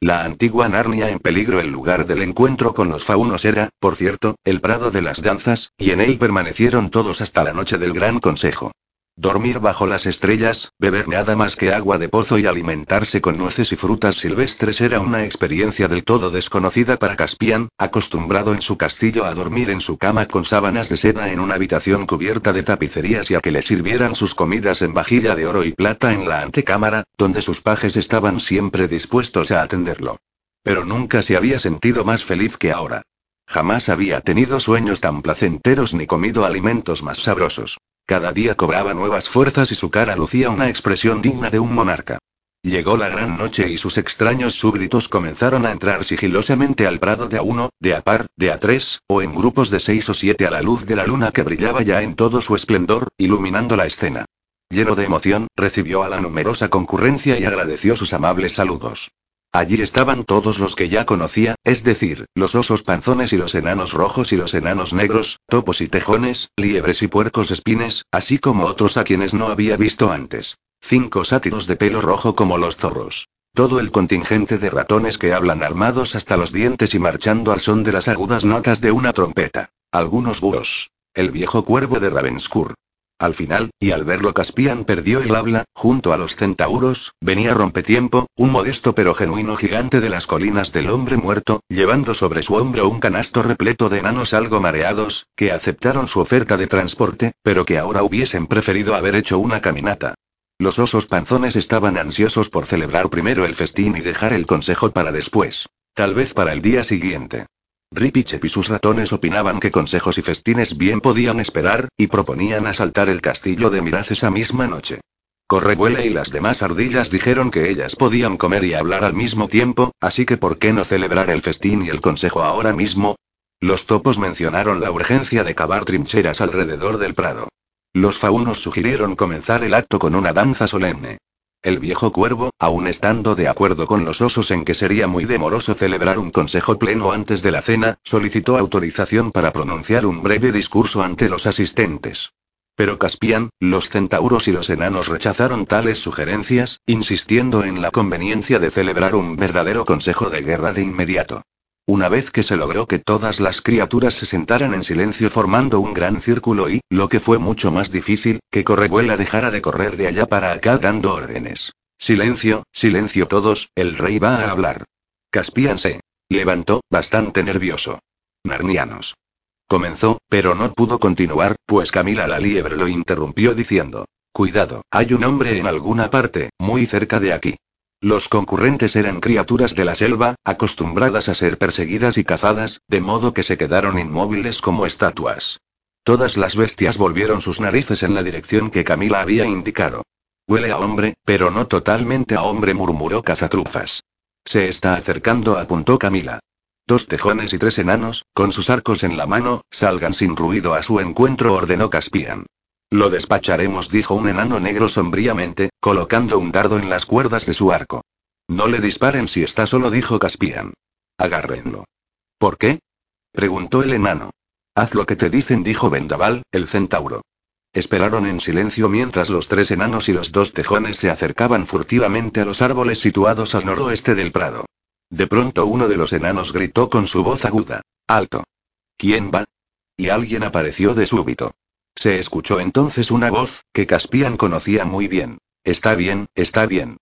La antigua Narnia en peligro el lugar del encuentro con los faunos era, por cierto, el prado de las danzas, y en él permanecieron todos hasta la noche del gran consejo. Dormir bajo las estrellas, beber nada más que agua de pozo y alimentarse con nueces y frutas silvestres era una experiencia del todo desconocida para Caspian, acostumbrado en su castillo a dormir en su cama con sábanas de seda en una habitación cubierta de tapicerías y a que le sirvieran sus comidas en vajilla de oro y plata en la antecámara, donde sus pajes estaban siempre dispuestos a atenderlo. Pero nunca se había sentido más feliz que ahora. Jamás había tenido sueños tan placenteros ni comido alimentos más sabrosos. Cada día cobraba nuevas fuerzas y su cara lucía una expresión digna de un monarca. Llegó la gran noche y sus extraños súbditos comenzaron a entrar sigilosamente al prado de a uno, de a par, de a tres, o en grupos de seis o siete a la luz de la luna que brillaba ya en todo su esplendor, iluminando la escena. Lleno de emoción, recibió a la numerosa concurrencia y agradeció sus amables saludos. Allí estaban todos los que ya conocía, es decir, los osos panzones y los enanos rojos y los enanos negros, topos y tejones, liebres y puercos espines, así como otros a quienes no había visto antes. Cinco sátiros de pelo rojo como los zorros. Todo el contingente de ratones que hablan armados hasta los dientes y marchando al son de las agudas notas de una trompeta. Algunos búhos. El viejo cuervo de Ravenscourt. Al final, y al verlo Caspian perdió el habla, junto a los centauros, venía Rompetiempo, un modesto pero genuino gigante de las colinas del hombre muerto, llevando sobre su hombro un canasto repleto de enanos algo mareados, que aceptaron su oferta de transporte, pero que ahora hubiesen preferido haber hecho una caminata. Los osos panzones estaban ansiosos por celebrar primero el festín y dejar el consejo para después. Tal vez para el día siguiente. Ripichep y sus ratones opinaban que consejos y festines bien podían esperar, y proponían asaltar el castillo de Miraz esa misma noche. Correvuela y las demás ardillas dijeron que ellas podían comer y hablar al mismo tiempo, así que ¿por qué no celebrar el festín y el consejo ahora mismo? Los topos mencionaron la urgencia de cavar trincheras alrededor del prado. Los faunos sugirieron comenzar el acto con una danza solemne. El viejo cuervo, aun estando de acuerdo con los osos en que sería muy demoroso celebrar un consejo pleno antes de la cena, solicitó autorización para pronunciar un breve discurso ante los asistentes. Pero Caspian, los centauros y los enanos rechazaron tales sugerencias, insistiendo en la conveniencia de celebrar un verdadero consejo de guerra de inmediato. Una vez que se logró que todas las criaturas se sentaran en silencio formando un gran círculo y, lo que fue mucho más difícil, que Correvuela dejara de correr de allá para acá dando órdenes. Silencio, silencio todos, el rey va a hablar. Caspian se levantó, bastante nervioso. Narnianos. Comenzó, pero no pudo continuar, pues Camila la liebre lo interrumpió diciendo. Cuidado, hay un hombre en alguna parte, muy cerca de aquí. Los concurrentes eran criaturas de la selva, acostumbradas a ser perseguidas y cazadas, de modo que se quedaron inmóviles como estatuas. Todas las bestias volvieron sus narices en la dirección que Camila había indicado. Huele a hombre, pero no totalmente a hombre, murmuró Cazatrufas. Se está acercando, apuntó Camila. Dos tejones y tres enanos, con sus arcos en la mano, salgan sin ruido a su encuentro, ordenó Caspian. Lo despacharemos, dijo un enano negro sombríamente, colocando un dardo en las cuerdas de su arco. No le disparen si está solo, dijo Caspian. Agárrenlo. ¿Por qué? preguntó el enano. Haz lo que te dicen, dijo Vendaval, el centauro. Esperaron en silencio mientras los tres enanos y los dos tejones se acercaban furtivamente a los árboles situados al noroeste del prado. De pronto uno de los enanos gritó con su voz aguda. Alto. ¿Quién va? Y alguien apareció de súbito. Se escuchó entonces una voz, que Caspian conocía muy bien. Está bien, está bien.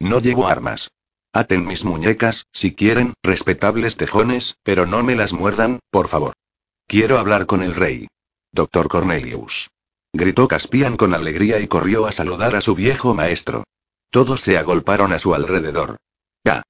No llevo armas. Aten mis muñecas, si quieren, respetables tejones, pero no me las muerdan, por favor. Quiero hablar con el rey. Doctor Cornelius. Gritó Caspian con alegría y corrió a saludar a su viejo maestro. Todos se agolparon a su alrededor. ¡Ah!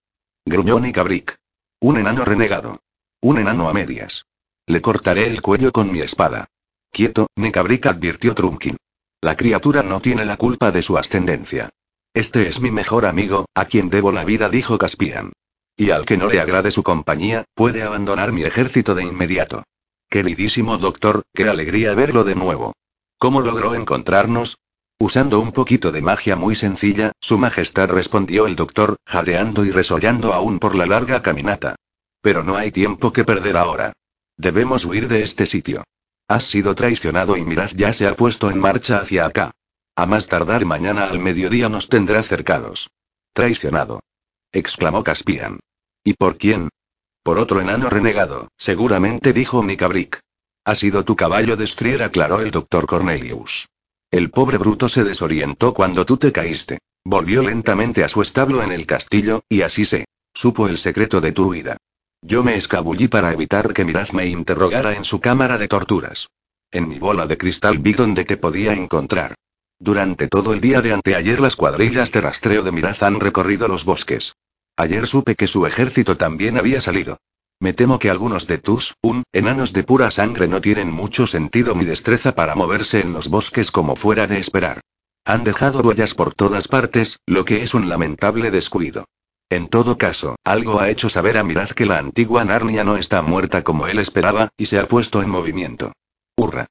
Gruñón y Cabric. Un enano renegado. Un enano a medias. Le cortaré el cuello con mi espada. Quieto, Necabric advirtió Trunkin. La criatura no tiene la culpa de su ascendencia. Este es mi mejor amigo, a quien debo la vida, dijo Caspian. Y al que no le agrade su compañía, puede abandonar mi ejército de inmediato. Queridísimo doctor, qué alegría verlo de nuevo. ¿Cómo logró encontrarnos? Usando un poquito de magia muy sencilla, Su Majestad respondió el doctor, jadeando y resollando aún por la larga caminata. Pero no hay tiempo que perder ahora. Debemos huir de este sitio. Has sido traicionado y Mirad ya se ha puesto en marcha hacia acá. A más tardar mañana al mediodía nos tendrá cercados. Traicionado. exclamó Caspian. ¿Y por quién? Por otro enano renegado, seguramente dijo Mikabrick. Ha sido tu caballo de estrier, aclaró el doctor Cornelius. El pobre bruto se desorientó cuando tú te caíste. Volvió lentamente a su establo en el castillo, y así se supo el secreto de tu huida. Yo me escabullí para evitar que Miraz me interrogara en su cámara de torturas. En mi bola de cristal vi donde te podía encontrar. Durante todo el día de anteayer las cuadrillas de rastreo de Miraz han recorrido los bosques. Ayer supe que su ejército también había salido. Me temo que algunos de tus, un, enanos de pura sangre no tienen mucho sentido ni destreza para moverse en los bosques como fuera de esperar. Han dejado huellas por todas partes, lo que es un lamentable descuido. En todo caso, algo ha hecho saber a Mirad que la antigua Narnia no está muerta como él esperaba, y se ha puesto en movimiento. ¡Hurra!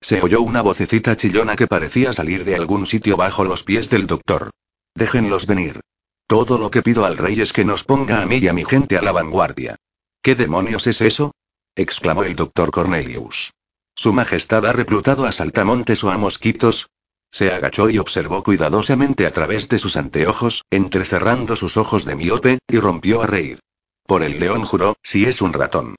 Se oyó una vocecita chillona que parecía salir de algún sitio bajo los pies del doctor. Déjenlos venir. Todo lo que pido al rey es que nos ponga a mí y a mi gente a la vanguardia. ¿Qué demonios es eso? exclamó el doctor Cornelius. ¿Su Majestad ha reclutado a saltamontes o a mosquitos? Se agachó y observó cuidadosamente a través de sus anteojos, entrecerrando sus ojos de miope, y rompió a reír. Por el león juró, si es un ratón.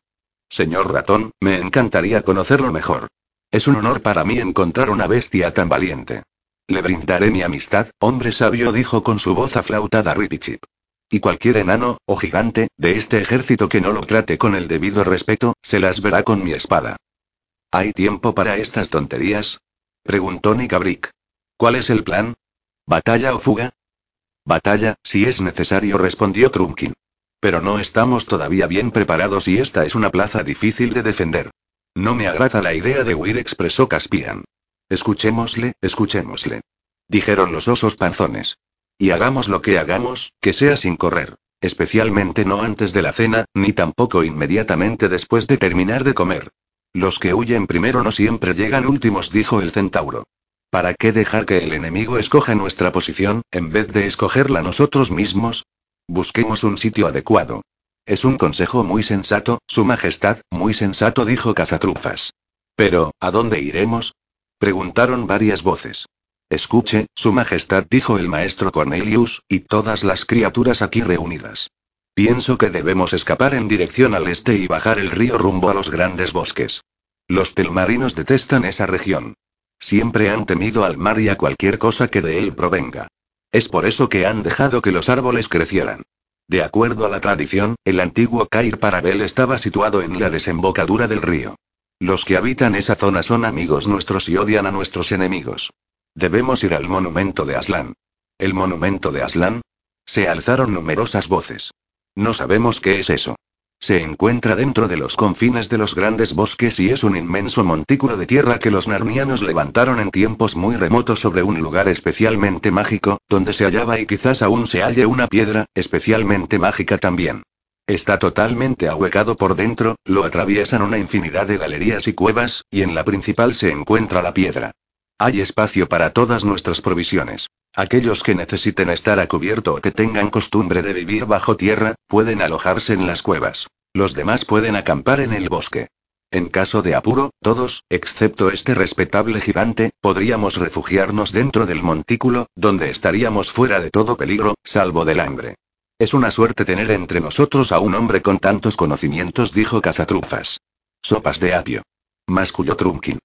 Señor ratón, me encantaría conocerlo mejor. Es un honor para mí encontrar una bestia tan valiente. Le brindaré mi amistad, hombre sabio dijo con su voz aflautada Ripichip. Y cualquier enano, o gigante, de este ejército que no lo trate con el debido respeto, se las verá con mi espada. ¿Hay tiempo para estas tonterías? preguntó Nick ¿Cuál es el plan? ¿Batalla o fuga? Batalla, si es necesario, respondió Trunkin. Pero no estamos todavía bien preparados y esta es una plaza difícil de defender. No me agrada la idea de huir, expresó Caspian. Escuchémosle, escuchémosle. Dijeron los osos panzones. Y hagamos lo que hagamos, que sea sin correr. Especialmente no antes de la cena, ni tampoco inmediatamente después de terminar de comer. Los que huyen primero no siempre llegan últimos, dijo el centauro. ¿Para qué dejar que el enemigo escoja nuestra posición, en vez de escogerla nosotros mismos? Busquemos un sitio adecuado. Es un consejo muy sensato, Su Majestad, muy sensato, dijo Cazatrufas. Pero, ¿a dónde iremos? Preguntaron varias voces. Escuche, Su Majestad, dijo el maestro Cornelius, y todas las criaturas aquí reunidas. Pienso que debemos escapar en dirección al este y bajar el río rumbo a los grandes bosques. Los telmarinos detestan esa región. Siempre han temido al mar y a cualquier cosa que de él provenga. Es por eso que han dejado que los árboles crecieran. De acuerdo a la tradición, el antiguo Cair Parabel estaba situado en la desembocadura del río. Los que habitan esa zona son amigos nuestros y odian a nuestros enemigos. Debemos ir al monumento de Aslan. ¿El monumento de Aslan? Se alzaron numerosas voces. No sabemos qué es eso. Se encuentra dentro de los confines de los grandes bosques y es un inmenso montículo de tierra que los narnianos levantaron en tiempos muy remotos sobre un lugar especialmente mágico, donde se hallaba y quizás aún se halle una piedra, especialmente mágica también. Está totalmente ahuecado por dentro, lo atraviesan una infinidad de galerías y cuevas, y en la principal se encuentra la piedra. Hay espacio para todas nuestras provisiones. Aquellos que necesiten estar a cubierto o que tengan costumbre de vivir bajo tierra, pueden alojarse en las cuevas. Los demás pueden acampar en el bosque. En caso de apuro, todos, excepto este respetable gigante, podríamos refugiarnos dentro del montículo, donde estaríamos fuera de todo peligro, salvo del hambre. Es una suerte tener entre nosotros a un hombre con tantos conocimientos, dijo Cazatrufas. Sopas de apio. Masculló Trunkin.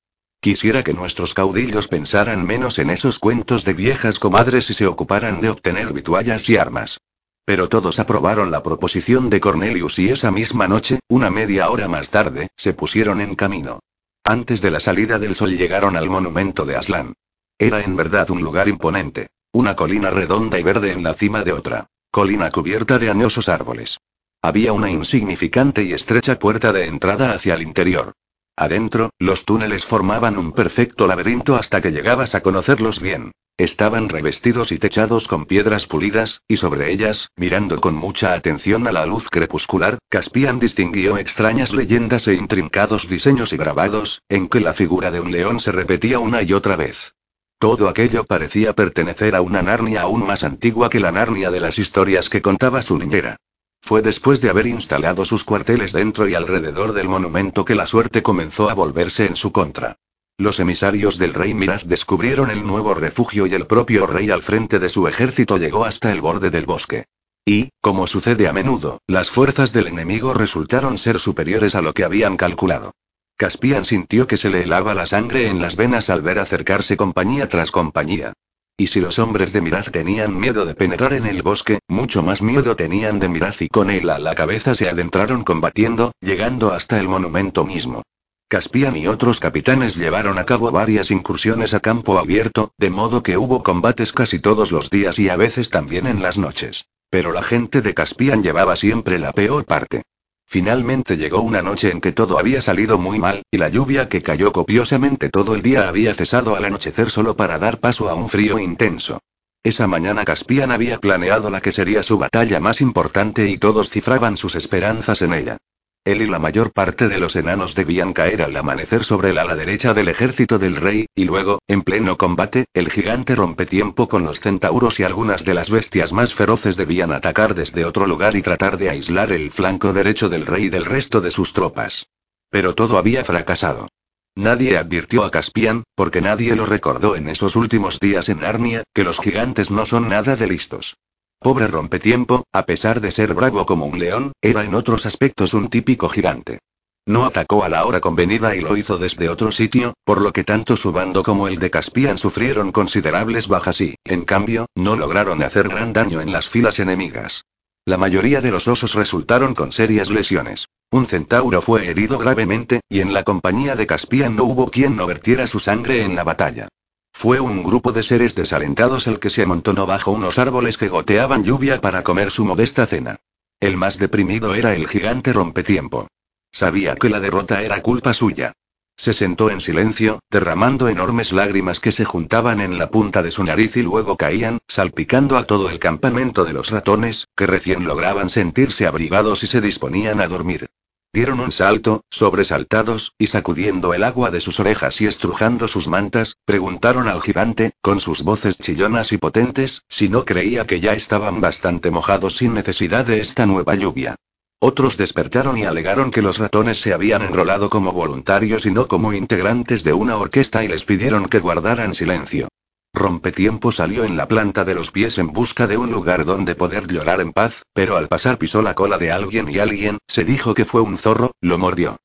Quisiera que nuestros caudillos pensaran menos en esos cuentos de viejas comadres y se ocuparan de obtener vituallas y armas. Pero todos aprobaron la proposición de Cornelius y esa misma noche, una media hora más tarde, se pusieron en camino. Antes de la salida del sol llegaron al monumento de Aslan. Era en verdad un lugar imponente. Una colina redonda y verde en la cima de otra. Colina cubierta de añosos árboles. Había una insignificante y estrecha puerta de entrada hacia el interior. Adentro, los túneles formaban un perfecto laberinto hasta que llegabas a conocerlos bien. Estaban revestidos y techados con piedras pulidas, y sobre ellas, mirando con mucha atención a la luz crepuscular, Caspian distinguió extrañas leyendas e intrincados diseños y grabados, en que la figura de un león se repetía una y otra vez. Todo aquello parecía pertenecer a una Narnia aún más antigua que la Narnia de las historias que contaba su niñera. Fue después de haber instalado sus cuarteles dentro y alrededor del monumento que la suerte comenzó a volverse en su contra. Los emisarios del rey Miraz descubrieron el nuevo refugio y el propio rey al frente de su ejército llegó hasta el borde del bosque. Y, como sucede a menudo, las fuerzas del enemigo resultaron ser superiores a lo que habían calculado. Caspian sintió que se le helaba la sangre en las venas al ver acercarse compañía tras compañía. Y si los hombres de Miraz tenían miedo de penetrar en el bosque, mucho más miedo tenían de Miraz y con él a la cabeza se adentraron combatiendo, llegando hasta el monumento mismo. Caspian y otros capitanes llevaron a cabo varias incursiones a campo abierto, de modo que hubo combates casi todos los días y a veces también en las noches. Pero la gente de Caspian llevaba siempre la peor parte. Finalmente llegó una noche en que todo había salido muy mal, y la lluvia que cayó copiosamente todo el día había cesado al anochecer solo para dar paso a un frío intenso. Esa mañana Caspian había planeado la que sería su batalla más importante y todos cifraban sus esperanzas en ella. Él y la mayor parte de los enanos debían caer al amanecer sobre el ala derecha del ejército del rey, y luego, en pleno combate, el gigante rompetiempo con los centauros y algunas de las bestias más feroces debían atacar desde otro lugar y tratar de aislar el flanco derecho del rey del resto de sus tropas. Pero todo había fracasado. Nadie advirtió a Caspian, porque nadie lo recordó en esos últimos días en Narnia, que los gigantes no son nada de listos. Pobre rompetiempo, a pesar de ser bravo como un león, era en otros aspectos un típico gigante. No atacó a la hora convenida y lo hizo desde otro sitio, por lo que tanto su bando como el de Caspian sufrieron considerables bajas y, en cambio, no lograron hacer gran daño en las filas enemigas. La mayoría de los osos resultaron con serias lesiones. Un centauro fue herido gravemente, y en la compañía de Caspian no hubo quien no vertiera su sangre en la batalla. Fue un grupo de seres desalentados el que se amontonó bajo unos árboles que goteaban lluvia para comer su modesta cena. El más deprimido era el gigante rompetiempo. Sabía que la derrota era culpa suya. Se sentó en silencio, derramando enormes lágrimas que se juntaban en la punta de su nariz y luego caían, salpicando a todo el campamento de los ratones, que recién lograban sentirse abrigados y se disponían a dormir. Dieron un salto, sobresaltados, y sacudiendo el agua de sus orejas y estrujando sus mantas, preguntaron al gigante, con sus voces chillonas y potentes, si no creía que ya estaban bastante mojados sin necesidad de esta nueva lluvia. Otros despertaron y alegaron que los ratones se habían enrolado como voluntarios y no como integrantes de una orquesta y les pidieron que guardaran silencio. Rompetiempo salió en la planta de los pies en busca de un lugar donde poder llorar en paz, pero al pasar pisó la cola de alguien y alguien, se dijo que fue un zorro, lo mordió.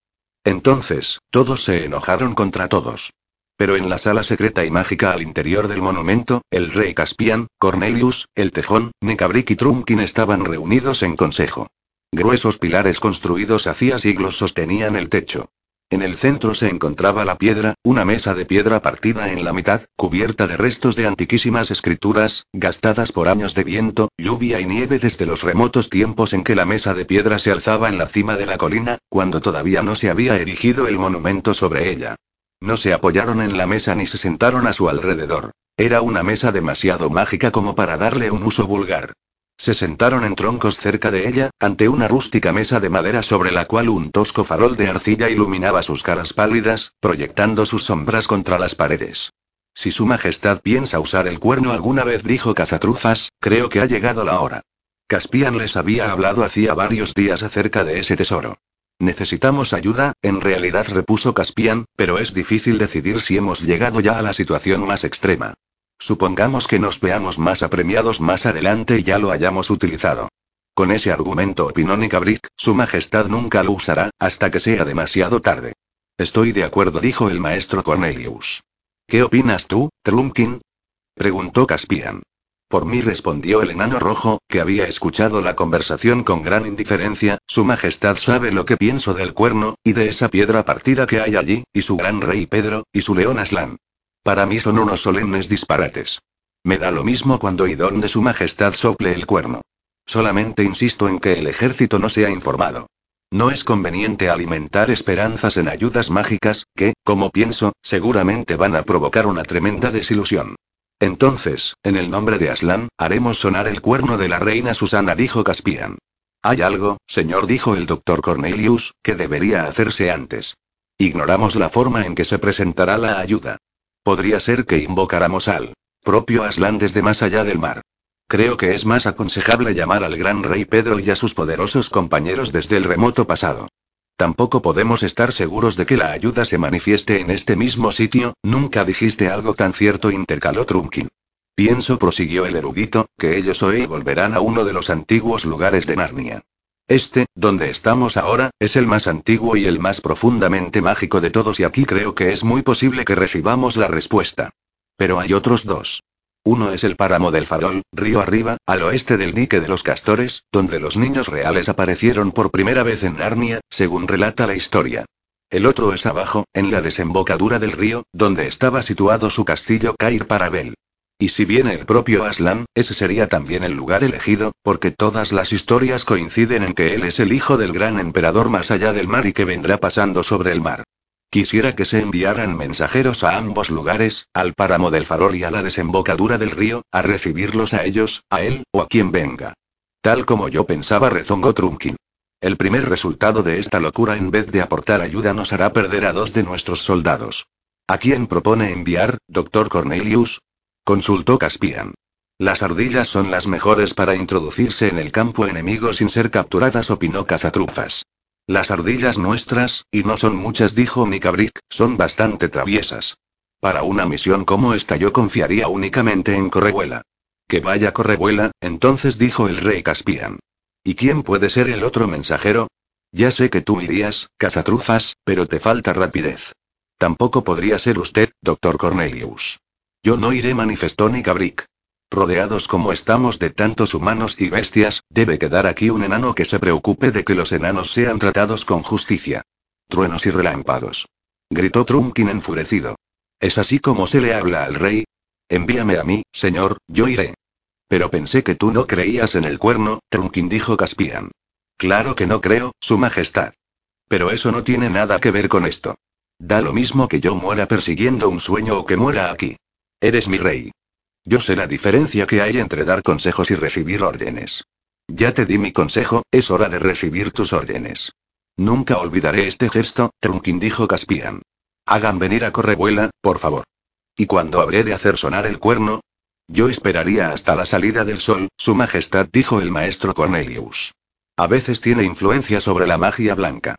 Entonces, todos se enojaron contra todos. Pero en la sala secreta y mágica al interior del monumento, el rey Caspian, Cornelius, el Tejón, Nekabrik y Trumkin estaban reunidos en consejo. Gruesos pilares construidos hacía siglos sostenían el techo. En el centro se encontraba la piedra, una mesa de piedra partida en la mitad, cubierta de restos de antiquísimas escrituras, gastadas por años de viento, lluvia y nieve desde los remotos tiempos en que la mesa de piedra se alzaba en la cima de la colina, cuando todavía no se había erigido el monumento sobre ella. No se apoyaron en la mesa ni se sentaron a su alrededor. Era una mesa demasiado mágica como para darle un uso vulgar. Se sentaron en troncos cerca de ella, ante una rústica mesa de madera sobre la cual un tosco farol de arcilla iluminaba sus caras pálidas, proyectando sus sombras contra las paredes. Si su majestad piensa usar el cuerno alguna vez, dijo Cazatrufas, creo que ha llegado la hora. Caspian les había hablado hacía varios días acerca de ese tesoro. Necesitamos ayuda, en realidad repuso Caspian, pero es difícil decidir si hemos llegado ya a la situación más extrema. Supongamos que nos veamos más apremiados más adelante y ya lo hayamos utilizado. Con ese argumento opinó Nicabrick, su majestad nunca lo usará, hasta que sea demasiado tarde. Estoy de acuerdo, dijo el maestro Cornelius. ¿Qué opinas tú, Trumpkin? preguntó Caspian. Por mí respondió el enano rojo, que había escuchado la conversación con gran indiferencia, Su Majestad sabe lo que pienso del cuerno, y de esa piedra partida que hay allí, y su gran rey Pedro, y su león Aslan. Para mí son unos solemnes disparates. Me da lo mismo cuando y donde Su Majestad sople el cuerno. Solamente insisto en que el ejército no sea informado. No es conveniente alimentar esperanzas en ayudas mágicas, que, como pienso, seguramente van a provocar una tremenda desilusión. Entonces, en el nombre de Aslan, haremos sonar el cuerno de la reina Susana, dijo Caspian. Hay algo, señor, dijo el doctor Cornelius, que debería hacerse antes. Ignoramos la forma en que se presentará la ayuda. Podría ser que invocáramos al propio Aslan desde más allá del mar. Creo que es más aconsejable llamar al gran rey Pedro y a sus poderosos compañeros desde el remoto pasado. Tampoco podemos estar seguros de que la ayuda se manifieste en este mismo sitio, nunca dijiste algo tan cierto, intercaló Trunkin. Pienso, prosiguió el erudito, que ellos hoy volverán a uno de los antiguos lugares de Narnia. Este, donde estamos ahora, es el más antiguo y el más profundamente mágico de todos y aquí creo que es muy posible que recibamos la respuesta. Pero hay otros dos. Uno es el páramo del farol, río arriba, al oeste del dique de los castores, donde los niños reales aparecieron por primera vez en Narnia, según relata la historia. El otro es abajo, en la desembocadura del río, donde estaba situado su castillo Cair Parabel. Y si viene el propio Aslan, ese sería también el lugar elegido, porque todas las historias coinciden en que él es el hijo del gran emperador más allá del mar y que vendrá pasando sobre el mar. Quisiera que se enviaran mensajeros a ambos lugares, al páramo del farol y a la desembocadura del río, a recibirlos a ellos, a él, o a quien venga. Tal como yo pensaba, rezongó Trunkin. El primer resultado de esta locura en vez de aportar ayuda nos hará perder a dos de nuestros soldados. ¿A quién propone enviar, doctor Cornelius? Consultó Caspian. Las ardillas son las mejores para introducirse en el campo enemigo sin ser capturadas, opinó Cazatrufas. Las ardillas nuestras, y no son muchas, dijo Mikabrick, son bastante traviesas. Para una misión como esta yo confiaría únicamente en Correvuela. Que vaya Correvuela, entonces dijo el rey Caspian. ¿Y quién puede ser el otro mensajero? Ya sé que tú irías, cazatrufas, pero te falta rapidez. Tampoco podría ser usted, doctor Cornelius. Yo no iré, manifestó Nicabrick. Rodeados como estamos de tantos humanos y bestias, debe quedar aquí un enano que se preocupe de que los enanos sean tratados con justicia. Truenos y relámpagos. Gritó Trunkin enfurecido. ¿Es así como se le habla al rey? Envíame a mí, señor, yo iré. Pero pensé que tú no creías en el cuerno, Trunkin dijo Caspian. Claro que no creo, su majestad. Pero eso no tiene nada que ver con esto. Da lo mismo que yo muera persiguiendo un sueño o que muera aquí. Eres mi rey. Yo sé la diferencia que hay entre dar consejos y recibir órdenes. Ya te di mi consejo, es hora de recibir tus órdenes. Nunca olvidaré este gesto, Trunkin dijo Caspian. Hagan venir a Correvuela, por favor. ¿Y cuándo habré de hacer sonar el cuerno? Yo esperaría hasta la salida del sol, Su Majestad dijo el maestro Cornelius. A veces tiene influencia sobre la magia blanca.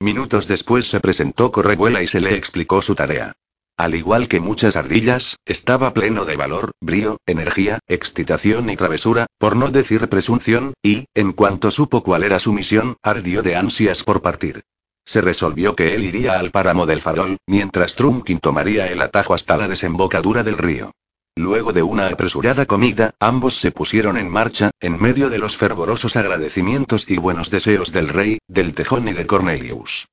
Minutos después se presentó Correvuela y se le explicó su tarea. Al igual que muchas ardillas, estaba pleno de valor, brío, energía, excitación y travesura, por no decir presunción, y, en cuanto supo cuál era su misión, ardió de ansias por partir. Se resolvió que él iría al páramo del farol, mientras Trunkin tomaría el atajo hasta la desembocadura del río. Luego de una apresurada comida, ambos se pusieron en marcha, en medio de los fervorosos agradecimientos y buenos deseos del rey, del tejón y de Cornelius.